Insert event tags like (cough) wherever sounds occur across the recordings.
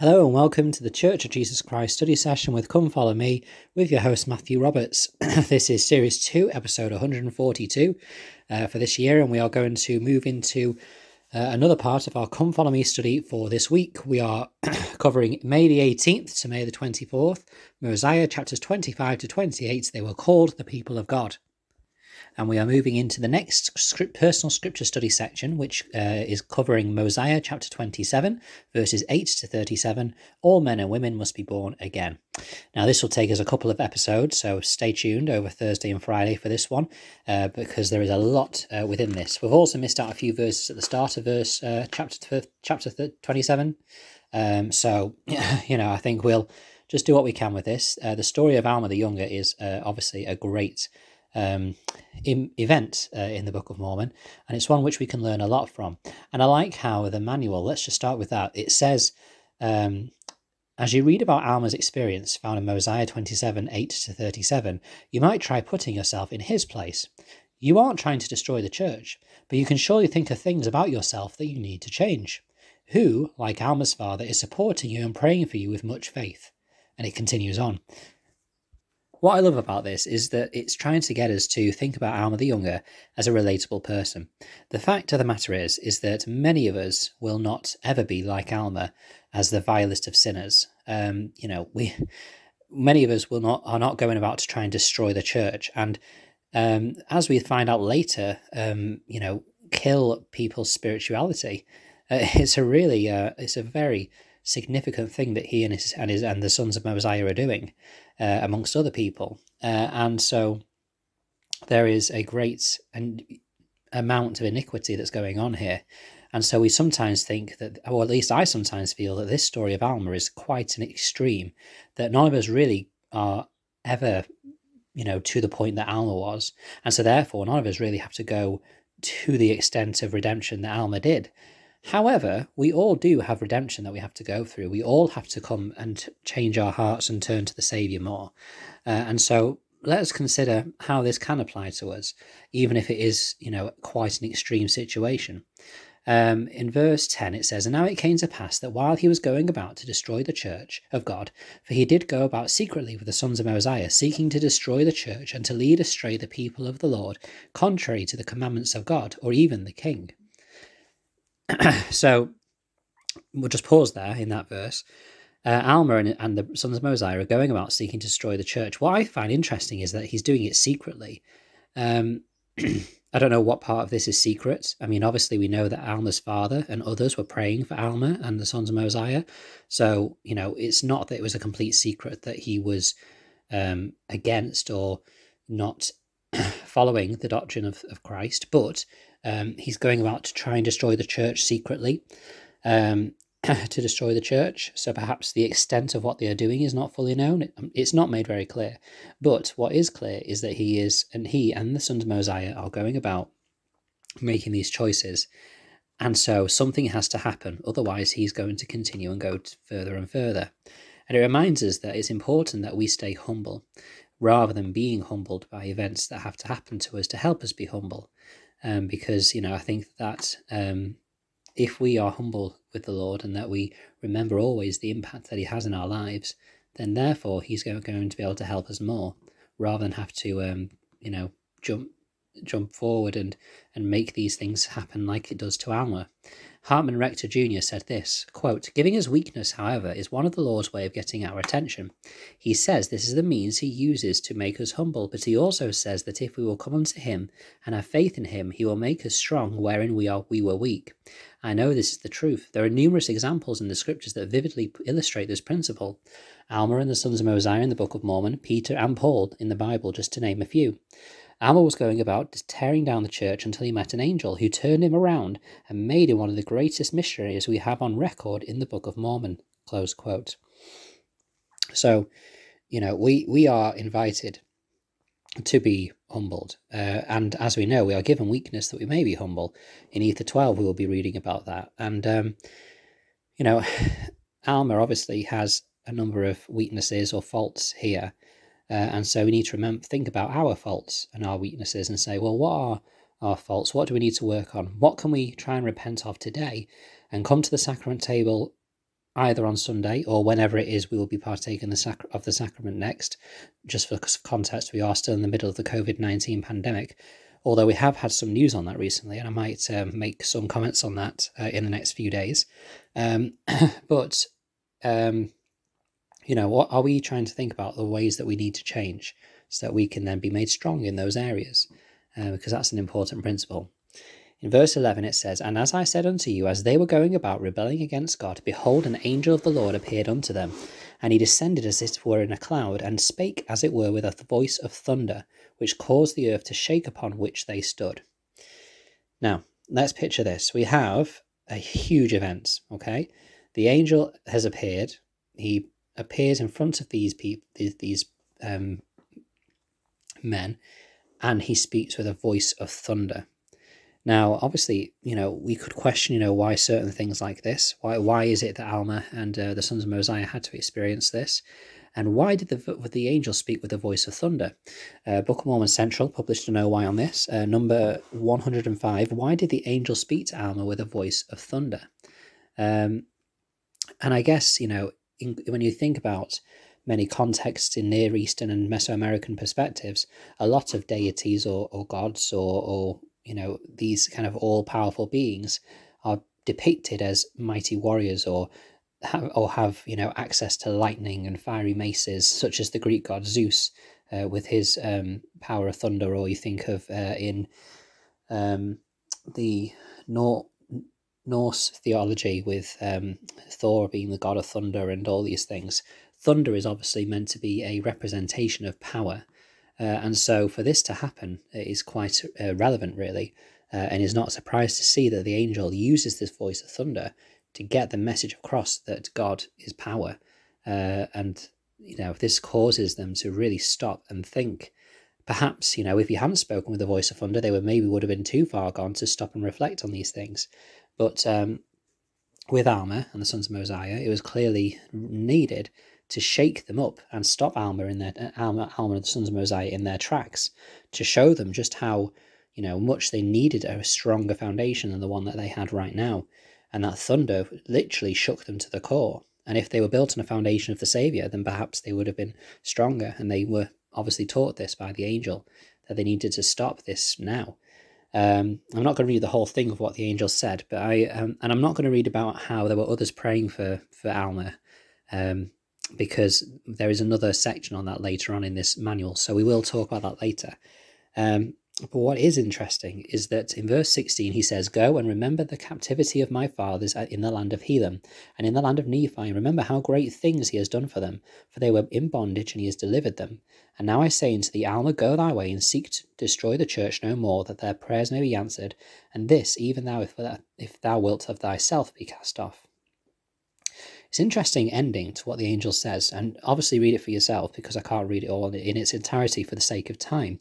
Hello and welcome to the Church of Jesus Christ study session with Come Follow Me with your host Matthew Roberts. (clears throat) this is series 2, episode 142 uh, for this year, and we are going to move into uh, another part of our Come Follow Me study for this week. We are (clears throat) covering May the 18th to May the 24th, Mosiah chapters 25 to 28. They were called the people of God and we are moving into the next script, personal scripture study section, which uh, is covering Mosiah chapter 27, verses 8 to 37. All men and women must be born again. Now, this will take us a couple of episodes, so stay tuned over Thursday and Friday for this one, uh, because there is a lot uh, within this. We've also missed out a few verses at the start of verse uh, chapter chapter 27. Um, so, (laughs) you know, I think we'll just do what we can with this. Uh, the story of Alma the Younger is uh, obviously a great um, event uh, in the Book of Mormon, and it's one which we can learn a lot from. And I like how the manual, let's just start with that. It says, um, as you read about Alma's experience found in Mosiah 27 8 to 37, you might try putting yourself in his place. You aren't trying to destroy the church, but you can surely think of things about yourself that you need to change. Who, like Alma's father, is supporting you and praying for you with much faith? And it continues on. What I love about this is that it's trying to get us to think about Alma the Younger as a relatable person. The fact of the matter is, is that many of us will not ever be like Alma as the vilest of sinners. Um, you know, we many of us will not are not going about to try and destroy the church, and um, as we find out later, um, you know, kill people's spirituality. Uh, (laughs) it's a really, uh, it's a very significant thing that he and his and his and the sons of Mosiah are doing, uh, amongst other people. Uh, and so there is a great and amount of iniquity that's going on here. And so we sometimes think that, or at least I sometimes feel that this story of Alma is quite an extreme, that none of us really are ever, you know, to the point that Alma was. And so therefore, none of us really have to go to the extent of redemption that Alma did. However, we all do have redemption that we have to go through. We all have to come and change our hearts and turn to the Saviour more. Uh, and so let us consider how this can apply to us, even if it is, you know, quite an extreme situation. Um, in verse 10, it says, And now it came to pass that while he was going about to destroy the church of God, for he did go about secretly with the sons of Mosiah, seeking to destroy the church and to lead astray the people of the Lord, contrary to the commandments of God, or even the king. (clears throat) so we'll just pause there in that verse. Uh, Alma and, and, the sons of Mosiah are going about seeking to destroy the church. What I find interesting is that he's doing it secretly. Um, (clears throat) I don't know what part of this is secret. I mean, obviously, we know that Alma's father and others were praying for Alma and the sons of Mosiah. So, you know, it's not that it was a complete secret that he was um, against or not (clears throat) following the doctrine of, of Christ, but um, he's going about to try and destroy the church secretly, um, (clears throat) to destroy the church. So perhaps the extent of what they are doing is not fully known. Um, it's not made very clear. But what is clear is that he is, and he and the sons of Mosiah are going about making these choices. And so something has to happen. Otherwise, he's going to continue and go further and further. And it reminds us that it's important that we stay humble rather than being humbled by events that have to happen to us to help us be humble um, because you know I think that um, if we are humble with the Lord and that we remember always the impact that He has in our lives, then therefore He's going to be able to help us more, rather than have to um, you know jump jump forward and and make these things happen like it does to Alma. Hartman Rector Jr. said this quote, Giving us weakness, however, is one of the Lord's way of getting our attention. He says this is the means he uses to make us humble, but he also says that if we will come unto him and have faith in him, he will make us strong wherein we are we were weak. I know this is the truth. There are numerous examples in the scriptures that vividly illustrate this principle. Alma and the sons of Mosiah in the Book of Mormon, Peter and Paul in the Bible, just to name a few. Alma was going about tearing down the church until he met an angel who turned him around and made him one of the greatest missionaries we have on record in the Book of Mormon. Close quote. So, you know, we, we are invited to be humbled. Uh, and as we know, we are given weakness that we may be humble. In Ether 12, we will be reading about that. And, um, you know, (sighs) Alma obviously has a number of weaknesses or faults here. Uh, and so we need to remember, think about our faults and our weaknesses and say, well, what are our faults? What do we need to work on? What can we try and repent of today and come to the sacrament table either on Sunday or whenever it is we will be partaking the of the sacrament next. Just for context, we are still in the middle of the COVID 19 pandemic, although we have had some news on that recently, and I might um, make some comments on that uh, in the next few days. Um, (coughs) but, um, you know, what are we trying to think about the ways that we need to change so that we can then be made strong in those areas? Uh, because that's an important principle. In verse 11 it says, And as I said unto you, as they were going about rebelling against God, behold, an angel of the Lord appeared unto them. And he descended as it were in a cloud, and spake as it were with a voice of thunder, which caused the earth to shake upon which they stood. Now, let's picture this. We have a huge event, okay? The angel has appeared. He appears in front of these people, these, these um, men, and he speaks with a voice of thunder. Now, obviously, you know, we could question, you know, why certain things like this. Why why is it that Alma and uh, the sons of Mosiah had to experience this? And why did the the angel speak with the voice of thunder? Uh, Book of Mormon Central published an KnoWhy on this, uh, number 105. Why did the angel speak to Alma with a voice of thunder? Um, and I guess, you know, in, when you think about many contexts in Near Eastern and Mesoamerican perspectives, a lot of deities or, or gods or, or you know, these kind of all powerful beings are depicted as mighty warriors or have, or have, you know, access to lightning and fiery maces, such as the Greek god Zeus uh, with his um, power of thunder, or you think of uh, in um, the Nor- Norse theology with um, Thor being the god of thunder and all these things. Thunder is obviously meant to be a representation of power uh, and so for this to happen is quite uh, relevant, really, uh, and is not surprised to see that the angel uses this voice of thunder to get the message across that God is power. Uh, and, you know, this causes them to really stop and think. Perhaps, you know, if you hadn't spoken with the voice of thunder, they would maybe would have been too far gone to stop and reflect on these things. But um, with Alma and the sons of Mosiah, it was clearly needed to shake them up and stop Alma in their uh, Alma, Alma and the Sons of Mosiah in their tracks to show them just how you know much they needed a stronger foundation than the one that they had right now, and that thunder literally shook them to the core. And if they were built on a foundation of the Savior, then perhaps they would have been stronger. And they were obviously taught this by the angel that they needed to stop this now. Um, I'm not going to read the whole thing of what the angel said, but I um, and I'm not going to read about how there were others praying for for Alma. Um, because there is another section on that later on in this manual. So we will talk about that later. But what is interesting is that in verse 16 he says, Go and remember the captivity of my fathers in the land of Helam and in the land of Nephi, remember how great things he has done for them, for they were in bondage and he has delivered them. And now I say unto thee, Alma, go thy way and seek to destroy the church no more, that their prayers may be answered, and this even thou if thou wilt of thyself be cast off. It's interesting ending to what the angel says, and obviously read it for yourself because I can't read it all in its entirety for the sake of time.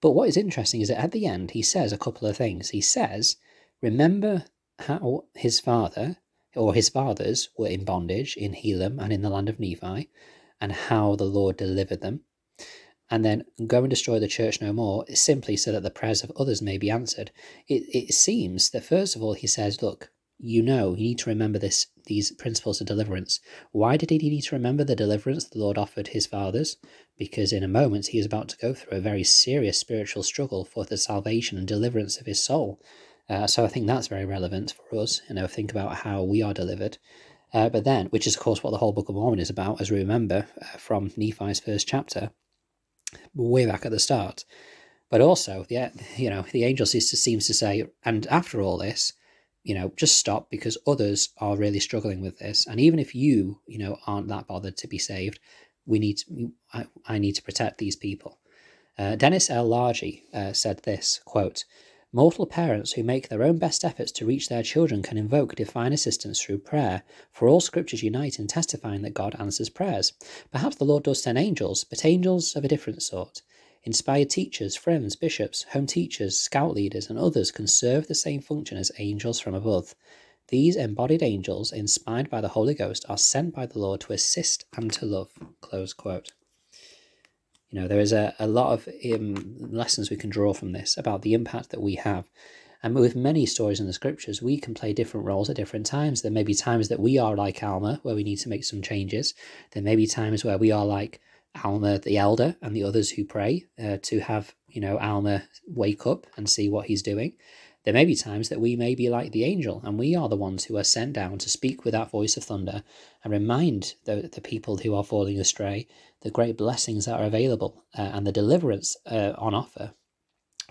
But what is interesting is that at the end he says a couple of things. He says, Remember how his father or his fathers were in bondage in Helam and in the land of Nephi, and how the Lord delivered them. And then go and destroy the church no more, simply so that the prayers of others may be answered. It, it seems that first of all he says, Look, you know, you need to remember this these principles of deliverance. Why did he need to remember the deliverance the Lord offered his fathers? Because in a moment he is about to go through a very serious spiritual struggle for the salvation and deliverance of his soul. Uh, so I think that's very relevant for us, you know, think about how we are delivered. Uh, but then, which is of course what the whole Book of Mormon is about, as we remember uh, from Nephi's first chapter, way back at the start. But also, yeah, you know, the angel seems to say, and after all this, you know, just stop because others are really struggling with this. And even if you, you know, aren't that bothered to be saved, we need to, I, I need to protect these people. Uh, Dennis L. Largey uh, said this quote, Mortal parents who make their own best efforts to reach their children can invoke divine assistance through prayer, for all scriptures unite in testifying that God answers prayers. Perhaps the Lord does send angels, but angels of a different sort. Inspired teachers, friends, bishops, home teachers, scout leaders, and others can serve the same function as angels from above. These embodied angels, inspired by the Holy Ghost, are sent by the Lord to assist and to love. Close quote. You know, there is a, a lot of um, lessons we can draw from this about the impact that we have. And with many stories in the scriptures, we can play different roles at different times. There may be times that we are like Alma, where we need to make some changes. There may be times where we are like Alma the elder and the others who pray uh, to have, you know, Alma wake up and see what he's doing. There may be times that we may be like the angel, and we are the ones who are sent down to speak with that voice of thunder and remind the, the people who are falling astray the great blessings that are available uh, and the deliverance uh, on offer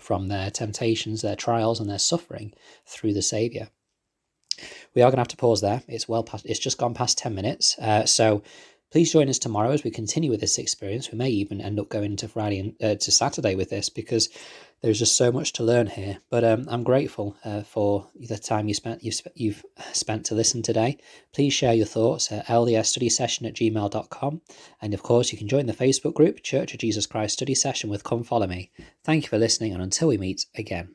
from their temptations, their trials, and their suffering through the Saviour. We are going to have to pause there. It's well past. It's just gone past ten minutes. Uh, so Please join us tomorrow as we continue with this experience. We may even end up going to Friday and uh, to Saturday with this because there's just so much to learn here. But um, I'm grateful uh, for the time you spent you've, you've spent to listen today. Please share your thoughts at ldsstudysession at gmail.com. And of course, you can join the Facebook group Church of Jesus Christ Study Session with Come Follow Me. Thank you for listening, and until we meet again.